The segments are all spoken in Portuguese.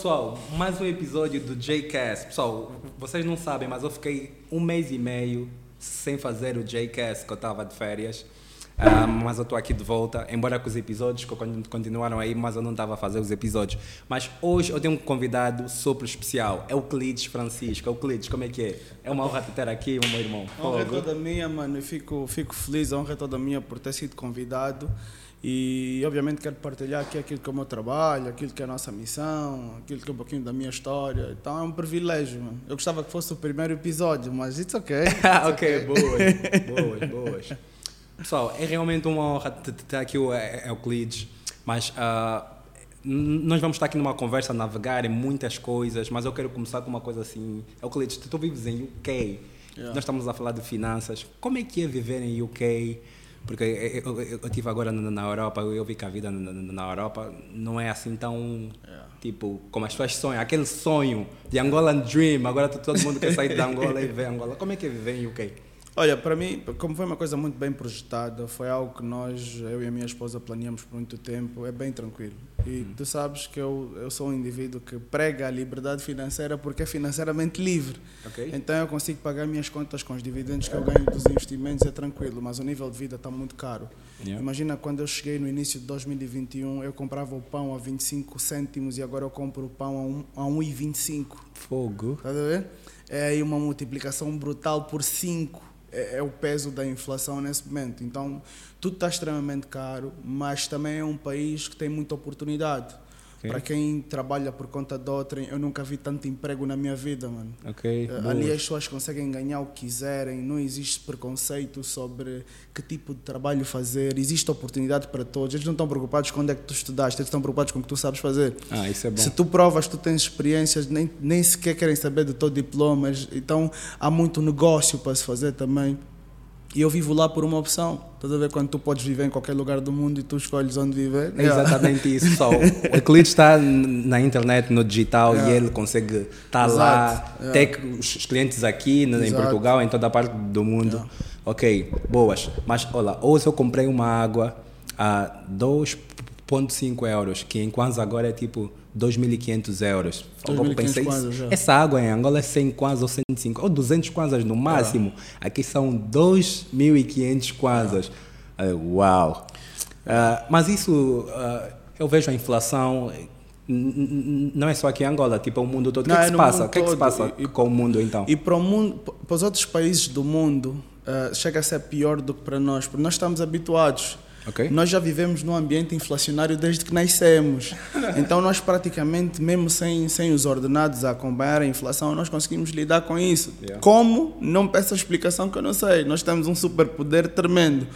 pessoal, mais um episódio do JCast. Pessoal, vocês não sabem, mas eu fiquei um mês e meio sem fazer o JCast, que eu estava de férias. Uh, mas eu estou aqui de volta, embora com os episódios que continuaram aí, mas eu não estava a fazer os episódios. Mas hoje eu tenho um convidado super especial, é o Clides Francisco. É o Clides, como é que é? É uma honra te ter aqui, meu irmão. Honra é toda minha, mano. Eu fico, fico feliz, honra é toda minha por ter sido convidado. E obviamente quero partilhar aqui aquilo que é o meu trabalho, aquilo que é a nossa missão, aquilo que é um pouquinho da minha história. Então é um privilégio, mano. Eu gostava que fosse o primeiro episódio, mas it's ok. It's ok, okay. boas, boas, boas. Pessoal, é realmente uma honra ter aqui o Euclides, mas uh, nós vamos estar aqui numa conversa, navegar em muitas coisas, mas eu quero começar com uma coisa assim. Euclides, tu vives em UK, yeah. nós estamos a falar de finanças. Como é que é viver em UK? Porque eu, eu, eu estive agora na, na, Europa, eu vi que a vida na, na, Europa não é assim tão, yeah. tipo, como as pessoas sonham. Aquele sonho de Angolan Dream, agora todo mundo quer sair de Angola e ver Angola. Como é que é viver em UK? Olha, para mim, como foi uma coisa muito bem projetada, foi algo que nós, eu e a minha esposa, planeamos por muito tempo, é bem tranquilo. E hum. tu sabes que eu, eu sou um indivíduo que prega a liberdade financeira porque é financeiramente livre. Okay. Então eu consigo pagar minhas contas com os dividendos que eu ganho dos investimentos, é tranquilo, mas o nível de vida está muito caro. Yeah. Imagina quando eu cheguei no início de 2021, eu comprava o pão a 25 cêntimos e agora eu compro o pão a 1,25. Fogo. Está a ver? É aí uma multiplicação brutal por 5 é, é, o peso da inflação nesse momento. Então, tudo está extremamente caro, mas também é um país que tem muita oportunidade. Para quem trabalha por conta de outrem, eu nunca vi tanto emprego na minha vida, mano. Okay. Uh, ali as pessoas conseguem ganhar o que quiserem, não existe preconceito sobre que tipo de trabalho fazer, existe oportunidade para todos. Eles não estão preocupados com onde é que tu estudaste, eles estão preocupados com o que tu sabes fazer. Ah, isso é bom. Se tu provas, tu tens experiências, nem, nem sequer querem saber do teu diploma, então há muito negócio para se fazer também. E eu vivo lá por uma opção. Estás a ver quando tu podes viver em qualquer lugar do mundo e tu escolhes onde viver? É exatamente isso. Só. O Euclides está na internet, no digital, yeah. e ele consegue estar tá lá, yeah. ter os clientes aqui em Portugal, em toda a parte do mundo. Yeah. Ok, boas. Mas olha, hoje eu comprei uma água a 2,5 euros, que em Kwanza agora é tipo 2.500 euros. 2.500 pensei, essa água em Angola é 100 kwanzas ou 105, ou 200 kwanzas no máximo. É. Aqui são 2.500 kwanzas. É. Uh, uau! Uh, mas isso, uh, eu vejo a inflação, não é só aqui em Angola, tipo, o mundo todo. O que, é que se passa? O que é que se passa e, com o mundo então? E para, o mundo, para os outros países do mundo, uh, chega a ser pior do que para nós, porque nós estamos habituados Okay. Nós já vivemos num ambiente inflacionário desde que nascemos. Então, nós praticamente, mesmo sem, sem os ordenados a acompanhar a inflação, nós conseguimos lidar com isso. Yeah. Como? Não peço explicação que eu não sei. Nós temos um superpoder tremendo.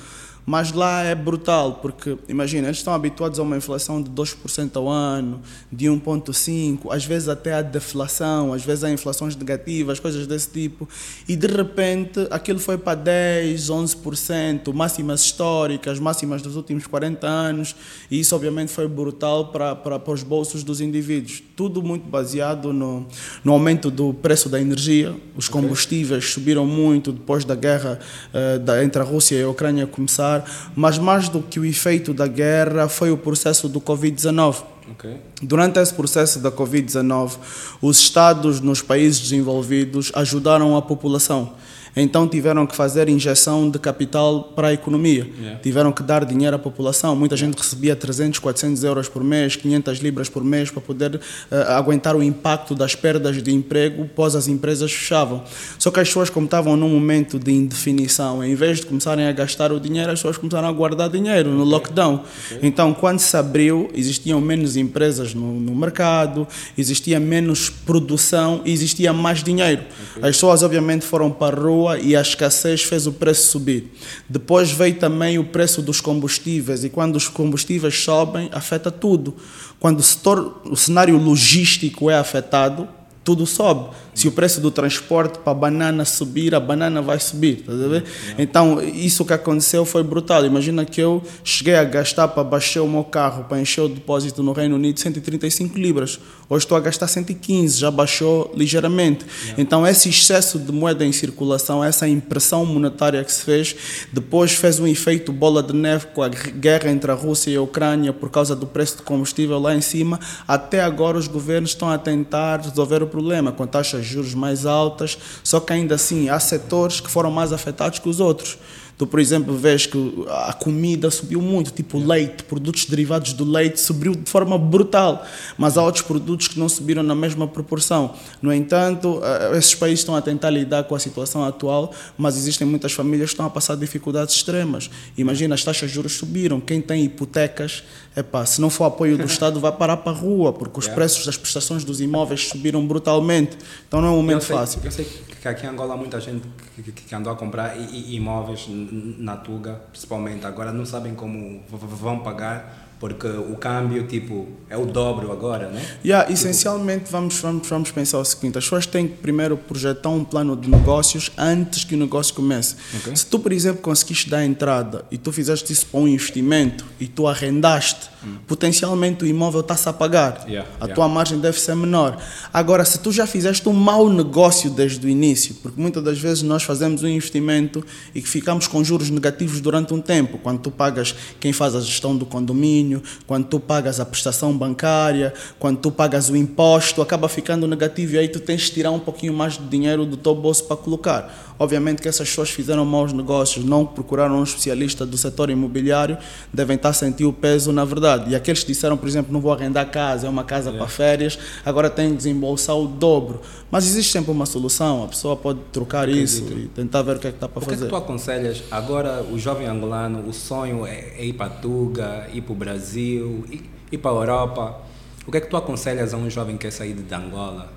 Mas lá é brutal, porque imagina, eles estão habituados a uma inflação de 2% ao ano, de 1,5%, às vezes até a deflação, às vezes há inflações negativas, coisas desse tipo. E de repente aquilo foi para 10%, 11%, máximas históricas, máximas dos últimos 40 anos, e isso obviamente foi brutal para, para, para os bolsos dos indivíduos. Tudo muito baseado no, no aumento do preço da energia, os combustíveis okay. subiram muito depois da guerra uh, da, entre a Rússia e a Ucrânia começar mas mais do que o efeito da guerra foi o processo do Covid-19. Okay. Durante esse processo da Covid-19, os Estados nos países desenvolvidos ajudaram a população. Então tiveram que fazer injeção de capital para a economia. Yeah. Tiveram que dar dinheiro à população. Muita gente recebia 300, 400 euros por mês, 500 libras por mês para poder uh, aguentar o impacto das perdas de emprego pós as empresas fechavam. Só que as pessoas, como estavam num momento de indefinição, em vez de começarem a gastar o dinheiro, as pessoas começaram a guardar dinheiro no lockdown. Okay. Então, quando se abriu, existiam menos empresas no, no mercado, existia menos produção e existia mais dinheiro. Okay. As pessoas, obviamente, foram para a rua e a escassez fez o preço subir. Depois veio também o preço dos combustíveis e quando os combustíveis sobem, afeta tudo. Quando o cenário logístico é afetado, tudo sobe. Se o preço do transporte para a banana subir, a banana vai subir, a ver? Então, isso que aconteceu foi brutal. Imagina que eu cheguei a gastar para baixar o meu carro, para encher o depósito no Reino Unido, 135 libras. Hoje estou a gastar 115, já baixou ligeiramente. Yeah. Então, esse excesso de moeda em circulação, essa impressão monetária que se fez, depois fez um efeito bola de neve com a guerra entre a Rússia e a Ucrânia por causa do preço de combustível lá em cima. Até agora, os governos estão a tentar resolver o problema com taxas juros mais altas, só que ainda assim há setores que foram mais afetados que os outros. Tu, por exemplo, vês que a comida subiu muito, tipo leite, produtos derivados do leite subiu de forma brutal, mas há outros produtos que não subiram na mesma proporção. No entanto, eh, esses países estão a tentar lidar com a situação atual, mas existem muitas famílias que estão a passar dificuldades extremas. Imagina, as taxas de juros subiram, quem tem hipotecas, epá, se não for apoio do Estado, vai parar para a rua, porque os yeah. preços das prestações dos imóveis subiram brutalmente. Então não é um momento eu sei, fácil. Eu sei que aqui em Angola há muita gente que, que andou a comprar imóveis na Tuga, principalmente. Agora não sabem como vão pagar porque o câmbio tipo é o dobro agora, né? Yeah, tipo... essencialmente vamos, vamos vamos pensar o seguinte: as pessoas têm que primeiro projetar um plano de negócios antes que o negócio comece. Okay. Se tu, por exemplo, conseguiste dar entrada e tu fizeste isso para um investimento e tu arrendaste potencialmente o imóvel está-se a pagar. Yeah, a yeah. tua margem deve ser menor. Agora, se tu já fizeste um mau negócio desde o início, porque muitas das vezes nós fazemos um investimento e que ficamos com juros negativos durante um tempo, quando tu pagas quem faz a gestão do condomínio, quando tu pagas a prestação bancária, quando tu pagas o imposto, acaba ficando negativo e aí tu tens de tirar um pouquinho mais de dinheiro do teu bolso para colocar. Obviamente que essas pessoas fizeram maus negócios, não procuraram um especialista do setor imobiliário, devem estar a sentir o peso na verdade. E aqueles que disseram, por exemplo, não vou arrendar casa, é uma casa é. para férias, agora têm que desembolsar o dobro. Mas existe sempre uma solução, a pessoa pode trocar isso e tentar ver o que é que está para fazer. O que é que tu aconselhas? Agora, o jovem angolano, o sonho é, é ir para Tuga, ir para o Brasil, ir, ir para a Europa. O que é que tu aconselhas a um jovem que quer sair de Angola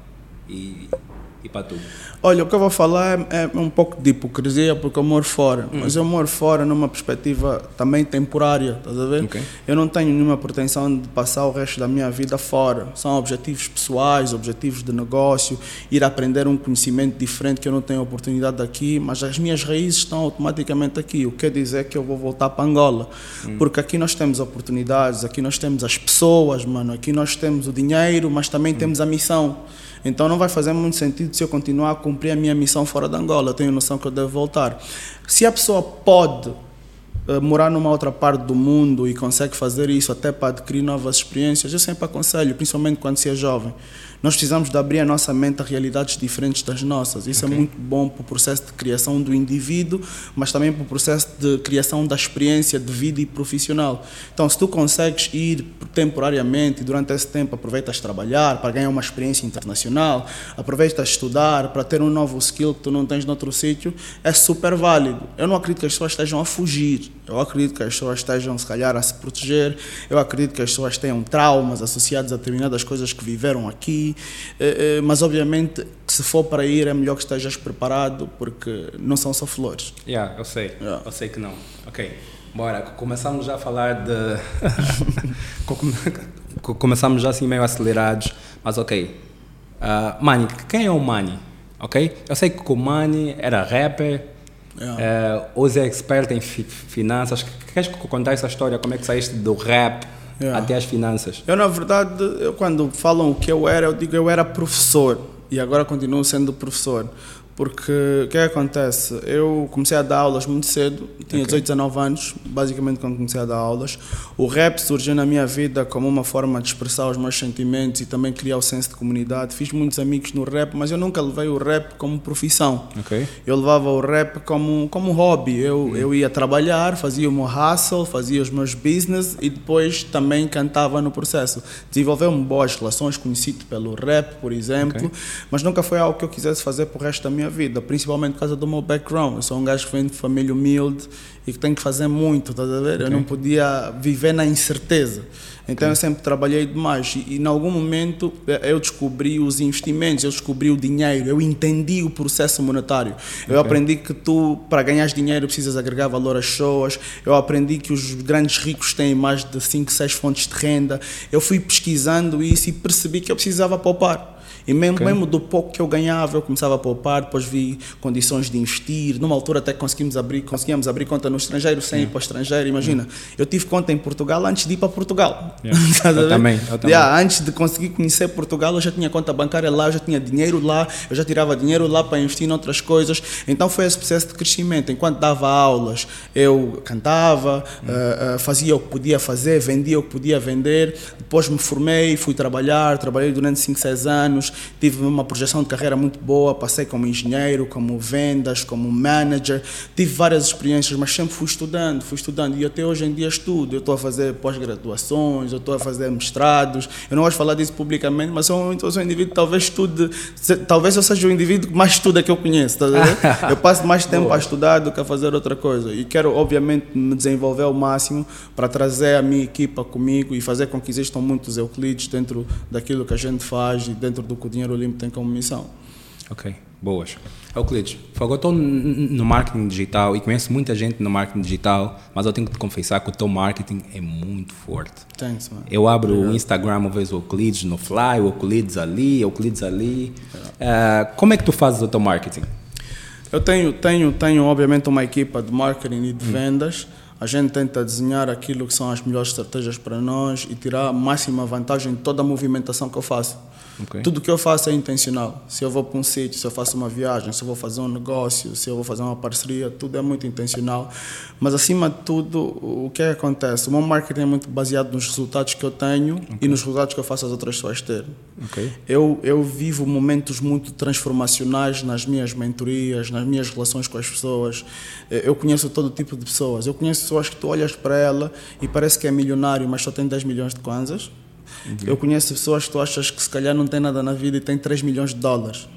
e e para tu? Olha, o que eu vou falar é, é um pouco de hipocrisia, porque eu moro fora. Hum. Mas eu moro fora numa perspectiva também temporária, estás a ver? Okay. Eu não tenho nenhuma pretensão de passar o resto da minha vida fora. São objetivos pessoais, objetivos de negócio, ir aprender um conhecimento diferente que eu não tenho oportunidade aqui, mas as minhas raízes estão automaticamente aqui. O que quer dizer que eu vou voltar para Angola. Hum. Porque aqui nós temos oportunidades, aqui nós temos as pessoas, mano, aqui nós temos o dinheiro, mas também hum. temos a missão. Então não vai fazer muito sentido se eu continuar a cumprir a minha missão fora da Angola. Eu tenho noção que eu devo voltar. Se a pessoa pode uh, morar numa outra parte do mundo e consegue fazer isso até para adquirir novas experiências, eu sempre aconselho, principalmente quando se é jovem. Nós precisamos de abrir a nossa mente a realidades diferentes das nossas. Isso é okay. é muito bom para o processo de criação do indivíduo, mas também para o processo de criação da experiência de vida e profissional. Então, se tu consegues ir temporariamente e durante esse tempo aproveitas trabalhar para ganhar uma experiência internacional, aproveitas estudar para ter um novo skill que tu não tens noutro sítio, é super válido. Eu não acredito que as pessoas estejam a fugir. Eu acredito que as pessoas estejam, se calhar, a se proteger. Eu acredito que as pessoas tenham traumas associados a determinadas coisas que viveram aqui eh, eh, mas obviamente que se for para ir é melhor que estejas preparado porque não são só flores. Yeah, eu sei, yeah. eu sei que não. Ok, bora, começamos já a falar de... começamos já assim meio acelerados, mas ok. Uh, Mani, quem é o Mani? Ok? Eu sei que o Mani era rapper, yeah. uh, hoje é expert em fi finanças. Queres contar essa história? Como é que saíste do rap yeah. até as finanças. Eu, na verdade, eu, quando falam o que eu era, eu digo eu era professor e agora continuo sendo professor. Porque o que, é que acontece? Eu comecei a dar aulas muito cedo, tinha okay. 18, 19 anos, basicamente quando comecei a dar aulas. O rap surgiu na minha vida como uma forma de expressar os meus sentimentos e também criar o senso de comunidade. Fiz muitos amigos no rap, mas eu nunca levei o rap como profissão. Okay. Eu levava o rap como, como hobby. Eu, uhum. eu ia trabalhar, fazia o meu hustle, fazia os meus business e depois também cantava no processo. Desenvolveu-me boas relações, conhecido pelo rap, por exemplo, okay. mas nunca foi algo que eu quisesse fazer para o resto da minha minha vida, principalmente por causa do meu background. Eu sou um gajo que vem de família humilde e que tem que fazer muito, estás a ver? Okay. Eu não podia viver na incerteza. Então okay. eu sempre trabalhei demais e, e em algum momento eh, eu descobri os investimentos, eu descobri o dinheiro, eu entendi o processo monetário. Okay. Eu aprendi que tu, para ganhar dinheiro, precisas agregar valor às pessoas. Eu aprendi que os grandes ricos têm mais de 5, 6 fontes de renda. Eu fui pesquisando isso e percebi que eu precisava poupar. E mesmo, okay. mesmo do pouco que eu ganhava, eu começava a poupar, depois vi condições de investir. Numa altura até conseguimos abrir, conseguíamos abir conta no estrangeiro sem yeah. ir para o estrangeiro. Imagina, yeah. eu tive conta em Portugal antes de ir para Portugal. Yeah. eu, também, eu também. Antes de conseguir conhecer Portugal, eu já tinha conta bancária lá, eu já tinha dinheiro lá, eu já tirava dinheiro lá para investir em outras coisas. Então foi esse processo de crescimento. Enquanto dava aulas, eu cantava, uh, uh, fazia o que podia fazer, vendia o que podia vender. Depois me formei, fui trabalhar, trabalhei durante 5, 6 anos, tive uma projeção de carreira muito boa, passei como engenheiro, como vendas, como manager, tive várias experiências, mas sempre fui estudando, fui estudando e até hoje em dia estudo. Eu estou a fazer pós-graduações, eu estou a fazer mestrados. Eu não gosto de falar disso publicamente, mas sou, sou um indivíduo talvez estude, talvez eu seja o indivíduo que mais estuda que eu conheço, tá Eu passo mais tempo Boa. a estudar do que a fazer outra coisa e quero obviamente me desenvolver ao máximo para trazer a minha equipa comigo e fazer com que existam muitos Euclides dentro daquilo que a gente faz e dentro do que o Dinheiro Limpo tem como missão. Ok, boas. Euclides, eu estou no marketing digital e conheço muita gente no marketing digital, mas eu tenho que te confessar que o teu marketing é muito forte. Thanks, man. Eu abro Obrigado. o Instagram, eu vejo o Euclides no Fly, o Euclides ali, o Euclides ali. Uh, como é que tu fazes o teu marketing? Eu tenho, tenho, tenho obviamente uma equipa de marketing e de hum. vendas. A gente tenta desenhar aquilo que são as melhores estratégias para nós e tirar a máxima vantagem de toda a movimentação que eu faço. Okay. Tudo que eu faço é intencional. Se eu vou para um sítio, se eu faço uma viagem, se eu vou fazer um negócio, se eu vou fazer uma parceria, tudo é muito intencional. Mas acima de tudo, o que, é que acontece? O meu marketing é muito baseado nos resultados que eu tenho okay. e nos resultados que eu faço as outras pessoas terem. Okay. Eu, eu vivo momentos muito transformacionais nas minhas mentorias, nas minhas relações com as pessoas. Eu conheço todo tipo de pessoas. Eu conheço pessoas que tu olhas para ela e parece que é milionário, mas só tem 10 milhões de kwanzas Uhum. Eu conheço pessoas que tu achas que se calhar não tem nada na vida e tem 3 milhões de dólares.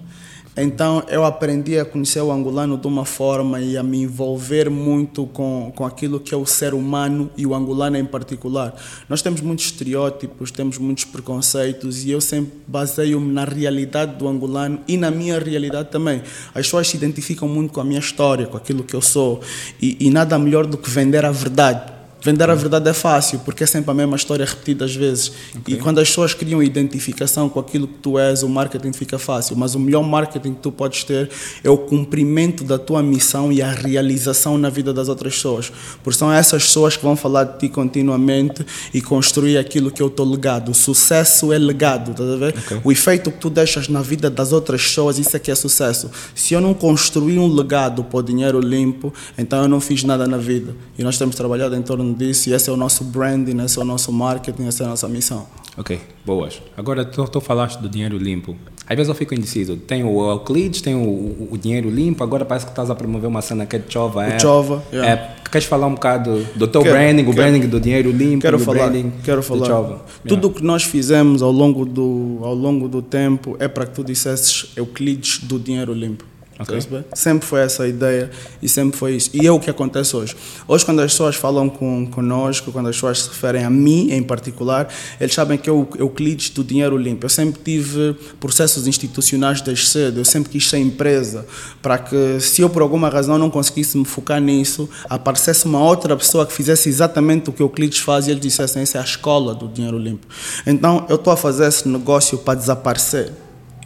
Então eu aprendi a conhecer o angolano de uma forma e a me envolver muito com, com aquilo que é o ser humano e o angolano em particular. Nós temos muitos estereótipos, temos muitos preconceitos e eu sempre baseio-me na realidade do angolano e na minha realidade também. As pessoas se identificam muito com a minha história, com aquilo que eu sou e, e nada melhor do que vender a verdade Vender a verdade é fácil, porque é sempre a mesma história repetida às vezes. Okay. E quando as pessoas criam identificação com aquilo que tu és, o marketing fica fácil. Mas o melhor marketing que tu podes ter é o cumprimento da tua missão e a realização na vida das outras pessoas. Porque são essas pessoas que vão falar de ti continuamente e construir aquilo que é o teu legado. O sucesso é legado, tá a ver? Okay. O efeito que tu deixas na vida das outras pessoas, isso é que é sucesso. Se eu não construir um legado para o dinheiro limpo, então eu não fiz nada na vida. E nós temos trabalhado em torno disso e esse é o nosso branding, esse é o nosso marketing, essa é a nossa missão. Ok, boas. Agora tu, falaste do dinheiro limpo. Às vezes eu fico indeciso. Tem o Euclides, tem o, o, dinheiro limpo, agora parece que estás a promover uma cena que é de Chova. É, Chova, yeah. é, Queres falar um bocado do teu quero, branding, quero, o branding do dinheiro limpo, quero falar, branding quero falar. Chova? Tudo o yeah. que nós fizemos ao longo, do, ao longo do tempo é para que tu dissesses Euclides do dinheiro limpo. Okay. Sempre foi essa a ideia e sempre foi isso. E é o que acontece hoje. Hoje, quando as pessoas falam com, conosco, quando as pessoas se referem a mim em particular, eles sabem que eu, eu Euclides do dinheiro limpo. Eu sempre tive processos institucionais desde cedo, eu sempre quis ser empresa, para que se eu por alguma razão não conseguisse me focar nisso, aparecesse uma outra pessoa que fizesse exatamente o que Euclides faz e eles dissessem: essa é a escola do dinheiro limpo. Então, eu estou a fazer esse negócio para desaparecer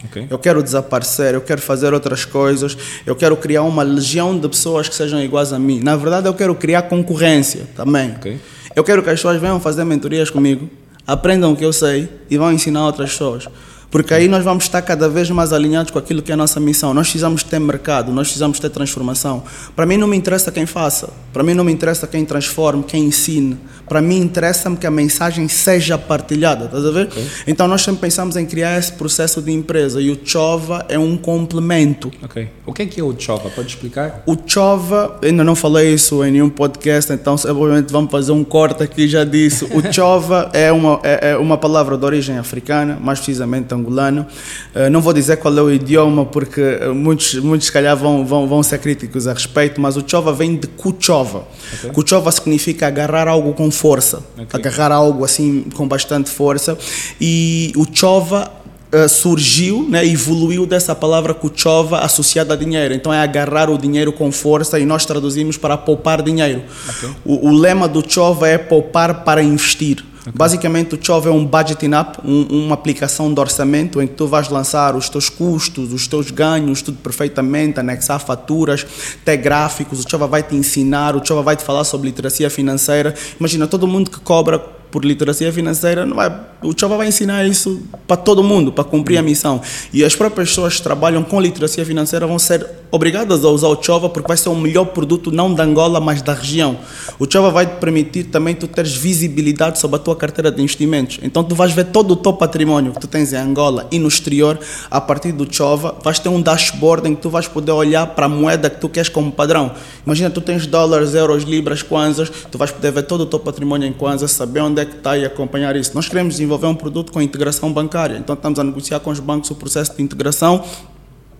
Okay. Eu quero desaparecer, eu quero fazer outras coisas, eu quero criar uma legião de pessoas que sejam iguais a mim. Na verdade, eu quero criar concorrência também. Okay. Eu quero que as pessoas venham fazer mentorias comigo, aprendam o que eu sei e vão ensinar outras pessoas. Porque aí nós vamos estar cada vez mais alinhados com aquilo que é a nossa missão. Nós precisamos ter mercado, nós precisamos ter transformação. Para mim não me interessa quem faça, para mim não me interessa quem transforme, quem ensine. Para mim interessa-me que a mensagem seja partilhada, estás a ver? Okay. Então nós sempre pensamos em criar esse processo de empresa e o Chova é um complemento. Ok. O que é que é o Chova? Pode explicar? O Chova, ainda não falei isso em nenhum podcast, então obviamente vamos fazer um corte aqui já disso. O Chova é uma, é, é uma palavra de origem africana, mais precisamente angolano. Uh, não vou dizer qual é o idioma porque eh, muitos, muitos se calhar vão, vão, vão ser críticos a respeito, mas o Chova vem de Kuchova. Okay. Kuchova significa agarrar algo com força, okay. agarrar algo assim com bastante força. E o chova uh, surgiu, né, evoluiu dessa palavra kuchova associada a dinheiro. Então é agarrar o dinheiro com força e nós traduzimos para poupar dinheiro. Okay. O, o, lema do chova é poupar para investir. Okay. Basicamente, o Chove é um budgeting app, um, uma aplicação de orçamento em que tu vais lançar os teus custos, os teus ganhos, tudo perfeitamente, anexar faturas, ter gráficos. O Chove vai te ensinar, o Chove vai te falar sobre literacia financeira. Imagina, todo mundo que cobra por literacia financeira, não vai, o Chova vai ensinar isso para todo mundo, para cumprir a missão. E as próprias pessoas que trabalham com literacia financeira vão ser obrigadas a usar o Chova porque vai ser o melhor produto não da Angola, mas da região. O Chova vai te permitir também tu teres visibilidade sobre a tua carteira de investimentos. Então tu vais ver todo o teu património que tu tens em Angola e no exterior a partir do Chova. Vais ter um dashboard em que tu vais poder olhar para a moeda que tu queres como padrão. Imagina tu tens dólares, euros, libras, kwanzas, tu vais poder ver todo o teu património em kwanzas, saber onde é está e acompanhar isso. Nós queremos desenvolver um produto com integração bancária, então estamos a negociar com os bancos o processo de integração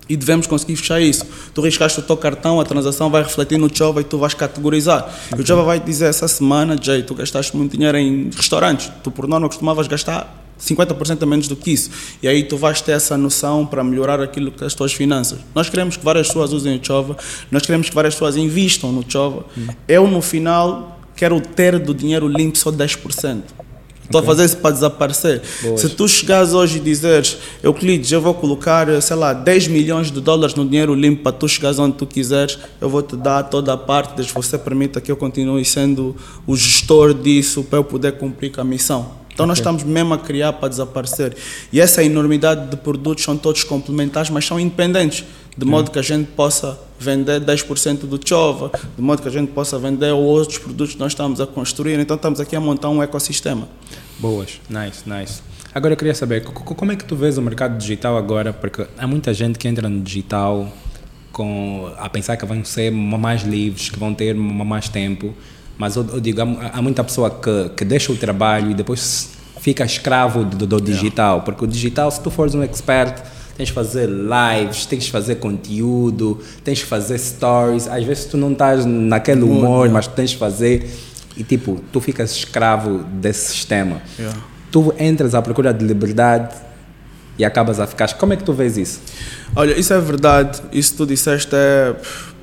e devemos conseguir fechar isso. Tu riscaste o teu cartão, a transação vai refletir no Chova e tu vais categorizar. E o Chova vai dizer essa semana, Jay, tu gastaste muito dinheiro em restaurantes, tu por norma costumavas gastar 50% a menos do que isso. E aí tu vais ter essa noção para melhorar aquilo que as tuas finanças. Nós queremos que várias pessoas usem o Chova, nós queremos que várias pessoas invistam no Chova. Hum. Eu, no final, quero ter do dinheiro limpo só 10%. Estou okay. a fazer isso para desaparecer. Boas. Se tu chegares hoje e dizeres, Euclides, eu vou colocar, sei lá, 10 milhões de dólares no dinheiro limpo para tu chegares onde tu quiseres, eu vou te dar toda a parte, desde que você permita que eu continue sendo o gestor disso para eu poder cumprir com a missão. Então okay. nós estamos mesmo a criar para desaparecer. E essa enormidade de produtos são todos complementares, mas são independentes de modo que a gente possa vender 10% do Chova, de modo que a gente possa vender outros produtos que nós estamos a construir. Então estamos aqui a montar um ecossistema. Boas, nice, nice. Agora eu queria saber, como é que tu vês o mercado digital agora? Porque há muita gente que entra no digital com, a pensar que vão ser mais livres, que vão ter mais tempo, mas eu, eu digo, há, há, muita pessoa que, que deixa o trabalho e depois fica escravo do, do digital, yeah. porque o digital, se tu fores um expert, tens que fazer lives, tens que fazer conteúdo, tens que fazer stories. Às vezes tu não estás naquele humor, mas tu tens que fazer. E tipo, tu ficas escravo desse sistema. Yeah. Tu entras à procura de liberdade e acabas a ficar. Como é que tu vês isso? Olha, isso é verdade. Isso tu disseste é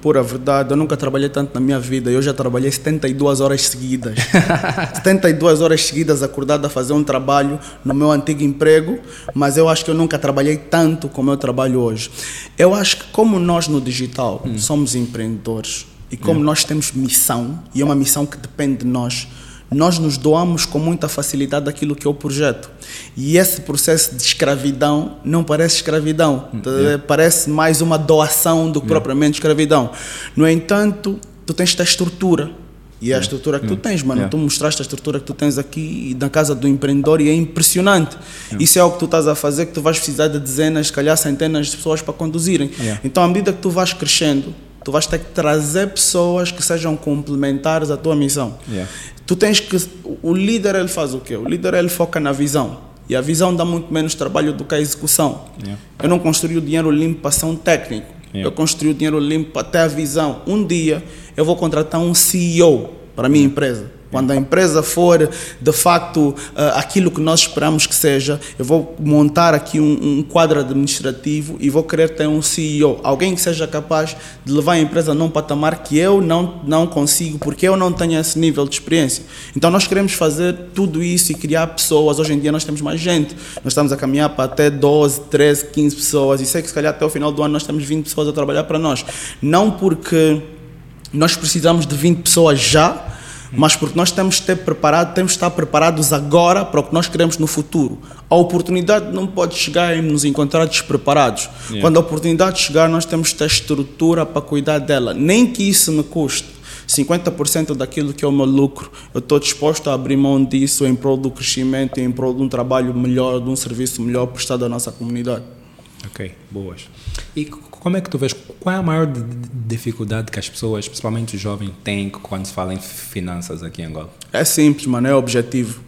pura verdade, eu nunca trabalhei tanto na minha vida. Eu já trabalhei 72 horas seguidas. 72 horas seguidas acordado a fazer um trabalho no meu antigo emprego, mas eu acho que eu nunca trabalhei tanto como eu trabalho hoje. Eu acho que como nós no digital hum. somos empreendedores e como hum. nós temos missão, e é uma missão que depende de nós, nós nos doamos com muita facilidade daquilo que é o projeto. E esse processo de escravidão não parece escravidão, hum, yeah. parece mais uma doação do que yeah. propriamente escravidão. No entanto, tu tens esta estrutura. E é a estrutura que tu tens, mano. Tu mostraste a estrutura que tu tens aqui na casa do empreendedor e é impressionante. Isso é o que tu estás a fazer, que tu vais precisar de dezenas, se calhar centenas de pessoas para conduzirem. Então, à medida que tu vais crescendo, tu vais ter que trazer pessoas que sejam complementares à tua missão. Yeah. Tu tens que. O líder ele faz o quê? O líder ele foca na visão. E a visão dá muito menos trabalho do que a execução. Yeah. Eu não construí o dinheiro limpo para ser um técnico. Yeah. Eu construí o dinheiro limpo para ter a visão. Um dia eu vou contratar um CEO para a minha empresa quando a empresa for de facto uh, aquilo que nós esperamos que seja, eu vou montar aqui um, um, quadro administrativo e vou querer ter um CEO, alguém que seja capaz de levar a empresa num patamar que eu não, não consigo, porque eu não tenho esse nível de experiência. Então nós queremos fazer tudo isso e criar pessoas. Hoje em dia nós temos mais gente, nós estamos a caminhar para até 12, 13, 15 pessoas e sei que se calhar até o final do ano nós temos 20 pessoas a trabalhar para nós. Não porque nós precisamos de 20 pessoas já, mas porque nós temos que ter preparado, temos que estar preparados agora para o que nós queremos no futuro. A oportunidade não pode chegar e nos encontrar despreparados. Yeah. Quando a oportunidade chegar, nós temos que ter estrutura para cuidar dela, nem que isso me custe. 50% daquilo que é o meu lucro, eu estou disposto a abrir mão disso em prol do crescimento, em prol de um trabalho melhor, de um serviço melhor prestado à nossa comunidade. Ok, boas. E como é que tu vês, qual é a maior dificuldade que as pessoas, principalmente os jovens, têm quando se fala em finanças aqui em Angola? É simples, mano, é objetivo.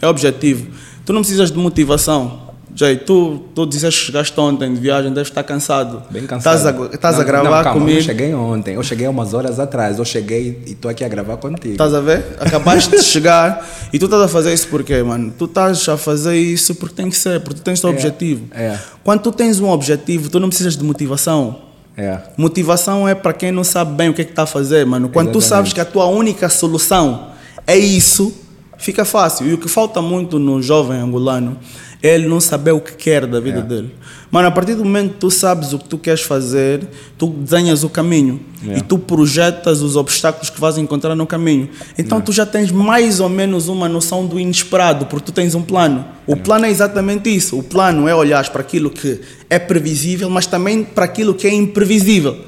É objetivo. Tu não precisas de motivação. Jay, tu, tu disseste que chegaste ontem de viagem, deves estar cansado. Bem cansado. Estás a, a gravar não, calma, comigo? Eu cheguei ontem, eu cheguei umas horas atrás, eu cheguei e estou aqui a gravar contigo. Estás a ver? Acabaste de chegar e tu estás a fazer isso por quê, mano? Tu estás a fazer isso porque tem que ser, porque tu tens o teu é, objetivo. É. Quando tu tens um objetivo, tu não precisas de motivação. É. Motivação é para quem não sabe bem o que é que está a fazer, mano. Quando Exatamente. tu sabes que a tua única solução é isso, fica fácil. E o que falta muito no jovem angolano é ele não saber o que quer da vida yeah. dele. Mano, a partir do momento que tu sabes o que tu queres fazer, tu desenhas o caminho yeah. e tu projetas os obstáculos que vais encontrar no caminho. Então yeah. tu já tens mais ou menos uma noção do inesperado, porque tu tens um plano. O yeah. plano é exatamente isso. O plano é olhar para aquilo que é previsível, mas também para aquilo que é imprevisível.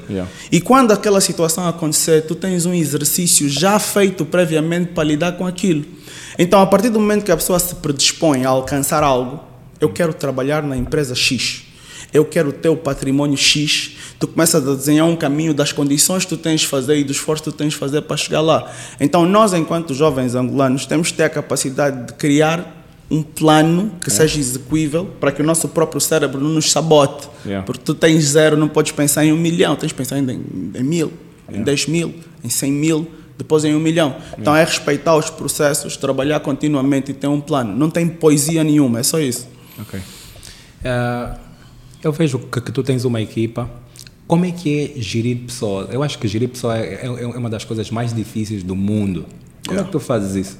E quando aquela situação acontecer, tu tens um exercício já feito previamente para lidar com aquilo. Então, a partir do momento que a pessoa se predispõe a alcançar algo, eu quero trabalhar na empresa X eu quero ter o patrimônio X, tu começas a desenhar um caminho das condições que tu tens de fazer e do esforço que tu tens de fazer para chegar lá. Então, nós, enquanto jovens angolanos, temos que ter a capacidade de criar um plano que yeah. seja execuível para que o nosso próprio cérebro não nos sabote. Yeah. Porque tu tens zero, não podes pensar em um milhão, tens de pensar em, em mil, yeah. em dez mil, em cem mil, depois em um milhão. Então é respeitar os processos, trabalhar continuamente e ter um plano. Não tem poesia nenhuma, é só isso. Ok. Uh, eu vejo que, que, tu tens uma equipa. Como é que é gerir pessoas? Eu acho que gerir pessoas é, é, é uma das coisas mais difíceis do mundo. Como é que tu fazes isso?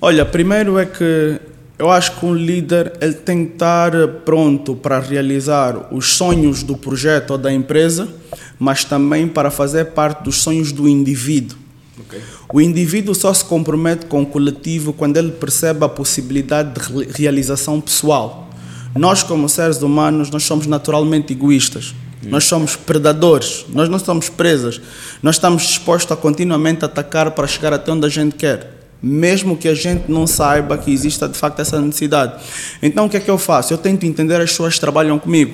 Olha, primeiro é que eu acho que um líder ele tem que estar pronto para realizar os sonhos do projeto ou da empresa, mas também para fazer parte dos sonhos do indivíduo. Okay. O indivíduo só se compromete com o coletivo quando ele percebe a possibilidade de realização pessoal. Nós, como seres humanos, nós somos naturalmente egoístas. Nós somos predadores, nós não somos presas. Nós estamos dispostos a continuamente atacar para chegar até onde a gente quer, mesmo que a gente não saiba que exista de facto essa necessidade. Então, o que é que eu faço? Eu tento entender as pessoas que trabalham comigo.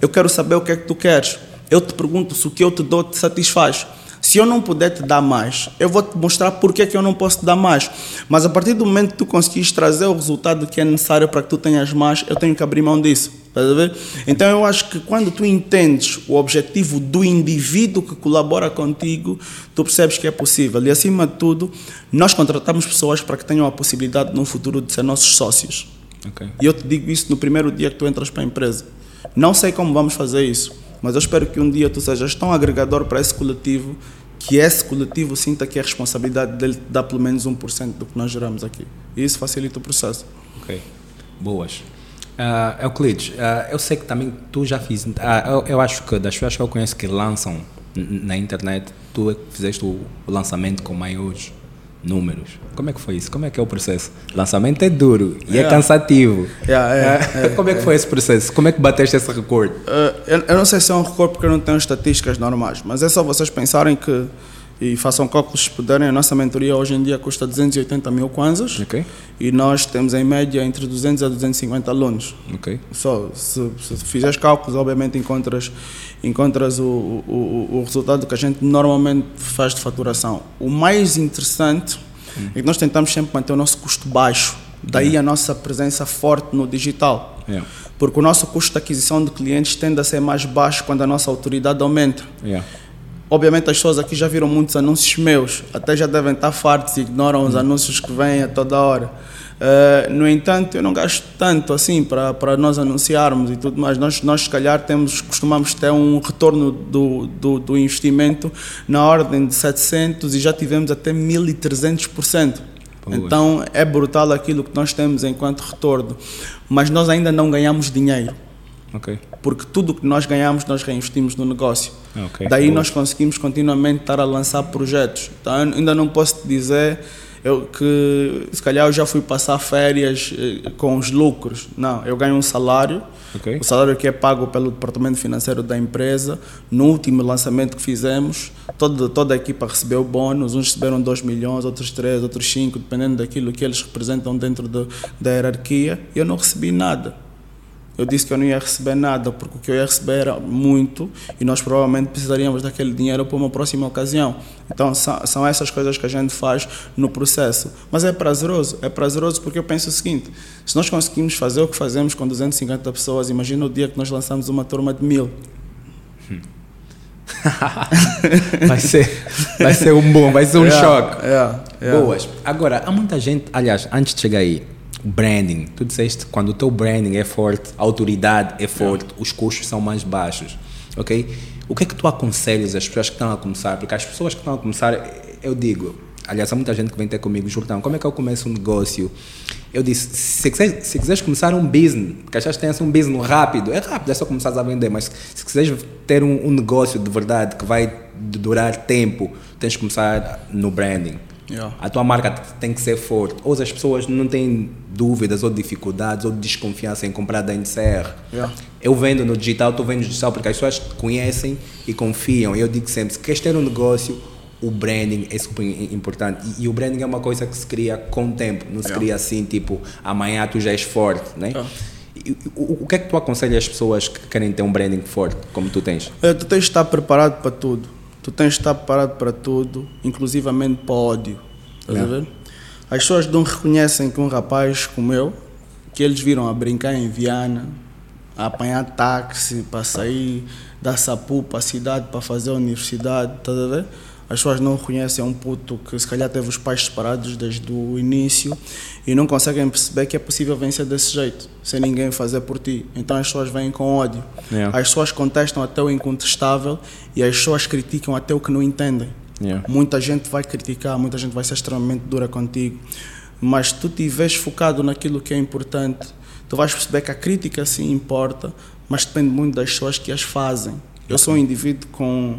Eu quero saber o que é que tu queres. Eu te pergunto se o que eu te dou te satisfaz. Se eu não puder te dar mais, eu vou te mostrar porque é que eu não posso te dar mais. Mas a partir do momento que tu conseguires trazer o resultado que é necessário para que tu tenhas mais, eu tenho que abrir mão disso. Estás a ver? Então eu acho que quando tu entendes o objetivo do indivíduo que colabora contigo, tu percebes que é possível. E acima de tudo, nós contratamos pessoas para que tenham a possibilidade no futuro de ser nossos sócios. Okay. E eu te digo isso no primeiro dia que tu entras para a empresa. Não sei como vamos fazer isso mas eu espero que um dia tu sejas tão agregador para esse coletivo que esse coletivo sinta que a responsabilidade dele dá pelo menos 1% do que nós geramos aqui. E isso facilita o processo. Ok, boas. Uh, Euclides, uh, eu sei que também tu já fiz. Uh, eu, eu, acho que das pessoas que eu conheço que lançam na internet, tu é fizeste o lançamento com maiores números. Como é que foi isso? Como é que é o processo? Lançamento é duro e é, é cansativo. Yeah, é, é, Como é que foi esse processo? Como é que bateste esse recorde? Uh, eu, eu, não sei se é um recorde porque eu não tenho estatísticas normais, mas é só vocês pensarem que e façam cálculos se puderem, a nossa mentoria hoje em dia custa 280 mil kwanzas okay. e nós temos em média entre 200 a 250 alunos. Okay. Só, se, se fizeres cálculos, obviamente encontras, encontras o, o, o resultado que a gente normalmente faz de faturação. O mais interessante hum. é que nós tentamos sempre manter o nosso custo baixo, daí yeah. a nossa presença forte no digital. Yeah. Porque o nosso custo de aquisição de clientes tende a ser mais baixo quando a nossa autoridade aumenta. Yeah. Obviamente as pessoas aqui já viram muitos anúncios meus, até já devem estar fartos e ignoram os anúncios que vêm a toda hora. Uh, no entanto, eu não gasto tanto assim para, para nós anunciarmos e tudo mais. Nós, nós se calhar, temos, costumamos ter um retorno do, do, do investimento na ordem de 700 e já tivemos até 1300%. Então é brutal aquilo que nós temos enquanto retorno. Mas nós ainda não ganhamos dinheiro. Okay. Porque tudo que nós ganhamos, nós reinvestimos no negócio. Okay. Daí Boa. nós conseguimos continuamente estar a lançar projetos. Então, ainda não posso te dizer eu, que se calhar eu já fui passar férias eh, com os lucros. Não, eu ganho um salário, okay. o salário que é pago pelo departamento financeiro da empresa. No último lançamento que fizemos, toda, toda a equipa recebeu bônus, uns receberam 2 milhões, outros 3, outros 5, dependendo daquilo que eles representam dentro de, da hierarquia. E eu não recebi nada eu disse que eu não ia receber nada, porque o que eu ia receber era muito e nós provavelmente precisaríamos daquele dinheiro para uma próxima ocasião. Então são, são essas coisas que a gente faz no processo. Mas é prazeroso, é prazeroso porque eu penso o seguinte: se nós conseguimos fazer o que fazemos com 250 pessoas, imagina o dia que nós lançamos uma turma de mil. vai ser vai ser um bom vai ser um yeah, choque yeah, yeah. boas agora há muita gente aliás antes de chegar aí branding. Tu disseste quando o teu branding é forte, a autoridade é forte, yeah. os custos são mais baixos, ok? O que é que tu aconselhas às pessoas que estão a começar? Porque as pessoas que estão a começar, eu digo, aliás, há muita gente que vem ter comigo, Jordão, como é que eu começo um negócio? Eu disse, se, quiser, se quiseres começar um business, porque achas que assim um business rápido, é rápido, é só começar a vender, mas se quiseres ter um, um negócio de verdade que vai durar tempo, tens que começar no branding. Yeah. A tua marca tem que ser forte. Ou as pessoas não têm dúvidas ou dificuldades ou desconfiança em comprar da NCR. Yeah. Eu vendo no digital, tu vendo no digital porque as pessoas conhecem e confiam. Eu digo sempre, se queres ter um negócio, o branding é super importante. E, e, o branding é uma coisa que se cria com o tempo. Não se yeah. cria assim, tipo, amanhã tu já és forte, né? E, o, o, que é que tu aconselhas as pessoas que querem ter um branding forte, como tu tens? É, tu tens de estar preparado para tudo tu tens de estar preparado para tudo, inclusivamente para ódio. Estás a ver? As pessoas não reconhecem que um rapaz como eu, que eles viram a brincar em Viana, a apanhar táxi para sair da Sapu para a cidade para fazer a universidade, estás a ver? As pessoas não reconhecem um puto que se calhar teve os pais separados desde o início e não conseguem perceber que é possível vencer desse jeito, sem ninguém fazer por ti. Então as pessoas vêm com ódio. Yeah. As pessoas contestam até o incontestável e as pessoas criticam até o que não entendem. Yeah. Muita gente vai criticar, muita gente vai ser extremamente dura contigo, mas tu estiveres focado naquilo que é importante, tu vais perceber que a crítica sim importa, mas depende muito das pessoas que as fazem. Eu sou um indivíduo com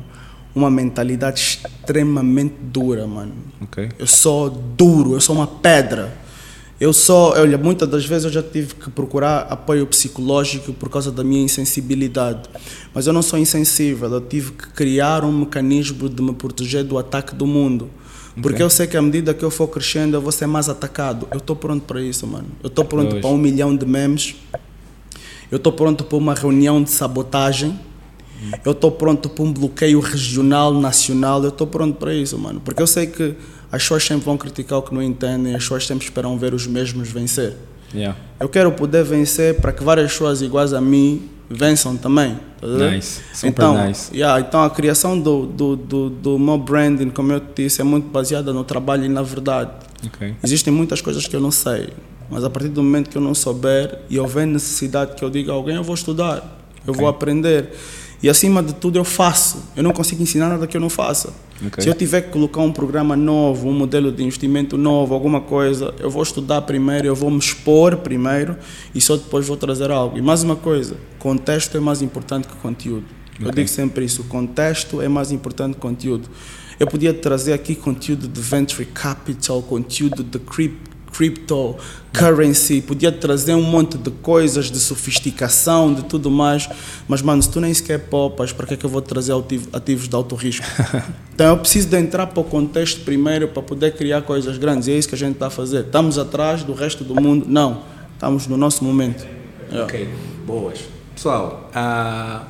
uma mentalidade extremamente dura, mano. Okay. Eu sou duro, eu sou uma pedra. Eu sou, olha, muitas das vezes eu já tive que procurar apoio psicológico por causa da minha insensibilidade. Mas eu não sou insensível, eu tive que criar um mecanismo de me proteger do ataque do mundo. Porque okay. eu sei que à medida que eu for crescendo eu vou ser mais atacado. Eu estou pronto para isso, mano. Eu estou pronto para um milhão de memes. Eu estou pronto para uma reunião de sabotagem eu estou pronto para um bloqueio regional, nacional, eu estou pronto para isso, mano. Porque eu sei que as pessoas sempre vão criticar o que não entendem, as pessoas sempre esperam ver os mesmos vencer. Yeah. Eu quero poder vencer para que várias pessoas iguais a mim vençam também. Tá nice. Super então, nice. Yeah, então a criação do, do, do, do meu branding, como eu te disse, é muito baseada no trabalho e na verdade. Okay. Existem muitas coisas que eu não sei, mas a partir do momento que eu não souber e houver necessidade que eu diga a alguém, eu vou estudar, eu okay. vou aprender. E acima de tudo eu faço. Eu não consigo ensinar nada que eu não faça. Okay. Se eu tiver que colocar um programa novo, um modelo de investimento novo, alguma coisa, eu vou estudar primeiro, eu vou me expor primeiro e só depois vou trazer algo. E mais uma coisa, contexto é mais importante que conteúdo. Okay. Eu digo sempre isso, contexto é mais importante que conteúdo. Eu podia trazer aqui conteúdo de venture capital, conteúdo de crypto cryptocurrency, podia trazer um monte de coisas, de sofisticação, de tudo mais, mas mano, se tu nem sequer poupas, para que é que eu vou trazer ativos de alto risco? então eu preciso de entrar para o contexto primeiro para poder criar coisas grandes, e é isso que a gente está a fazer. Estamos atrás do resto do mundo? Não, estamos no nosso momento. Yeah. Ok, boas. Pessoal, uh,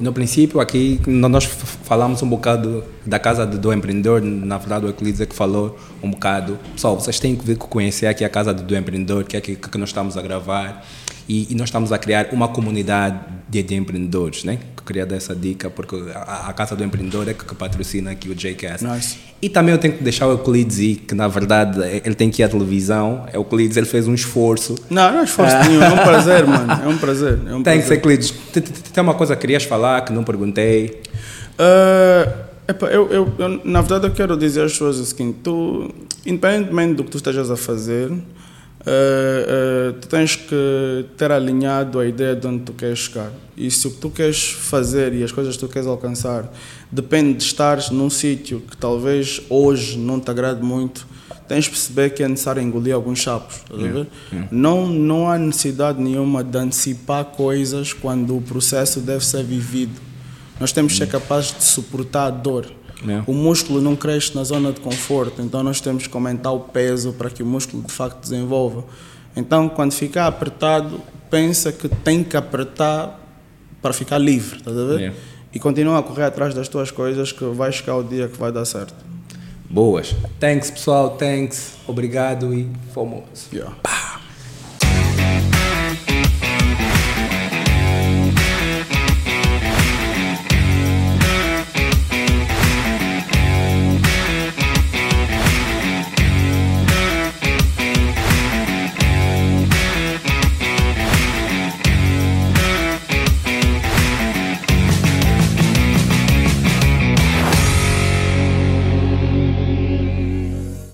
no princípio aqui nós falamos um bocado da casa do empreendedor, na verdade o Euclides é que falou um bocado. Pessoal, vocês têm que vir conhecer aqui a casa do empreendedor, que é aqui que nós estamos a gravar. E, e, nós estamos a criar uma comunidade de, de empreendedores, né? Queria dar essa dica, porque a, a, Casa do Empreendedor é que, que patrocina aqui o JCast. Nice. E também eu tenho que deixar o Euclides ir, que na verdade ele tem que ir à televisão. É o Euclides, ele fez um esforço. Não, não é esforço ah. nenhum, é um prazer, mano. É um prazer. É um tem prazer. que ser, Euclides. Tem uma coisa que querias falar que não perguntei? Uh, epa, eu, eu, eu, na verdade, eu quero dizer às pessoas o seguinte: tu, independentemente do que tu estejas a fazer, Uh, uh, tu tens que ter alinhado a ideia de onde tu queres chegar. E se o que tu queres fazer e as coisas que tu queres alcançar depende de estares num sítio que talvez hoje não te agrade muito, tens de perceber que é necessário engolir alguns chapos. Yeah. Yeah. Não, não há necessidade nenhuma de antecipar coisas quando o processo deve ser vivido. Nós temos que ser capazes de suportar a dor. Yeah. O músculo não cresce na zona de conforto, então nós temos que aumentar o peso para que o músculo de facto desenvolva. Então, quando ficar apertado, pensa que tem que apertar para ficar livre, estás a ver? Yeah. E continua a correr atrás das tuas coisas que vai chegar o dia que vai dar certo. Boas. Thanks, pessoal. Thanks. Obrigado e fomos. Yeah.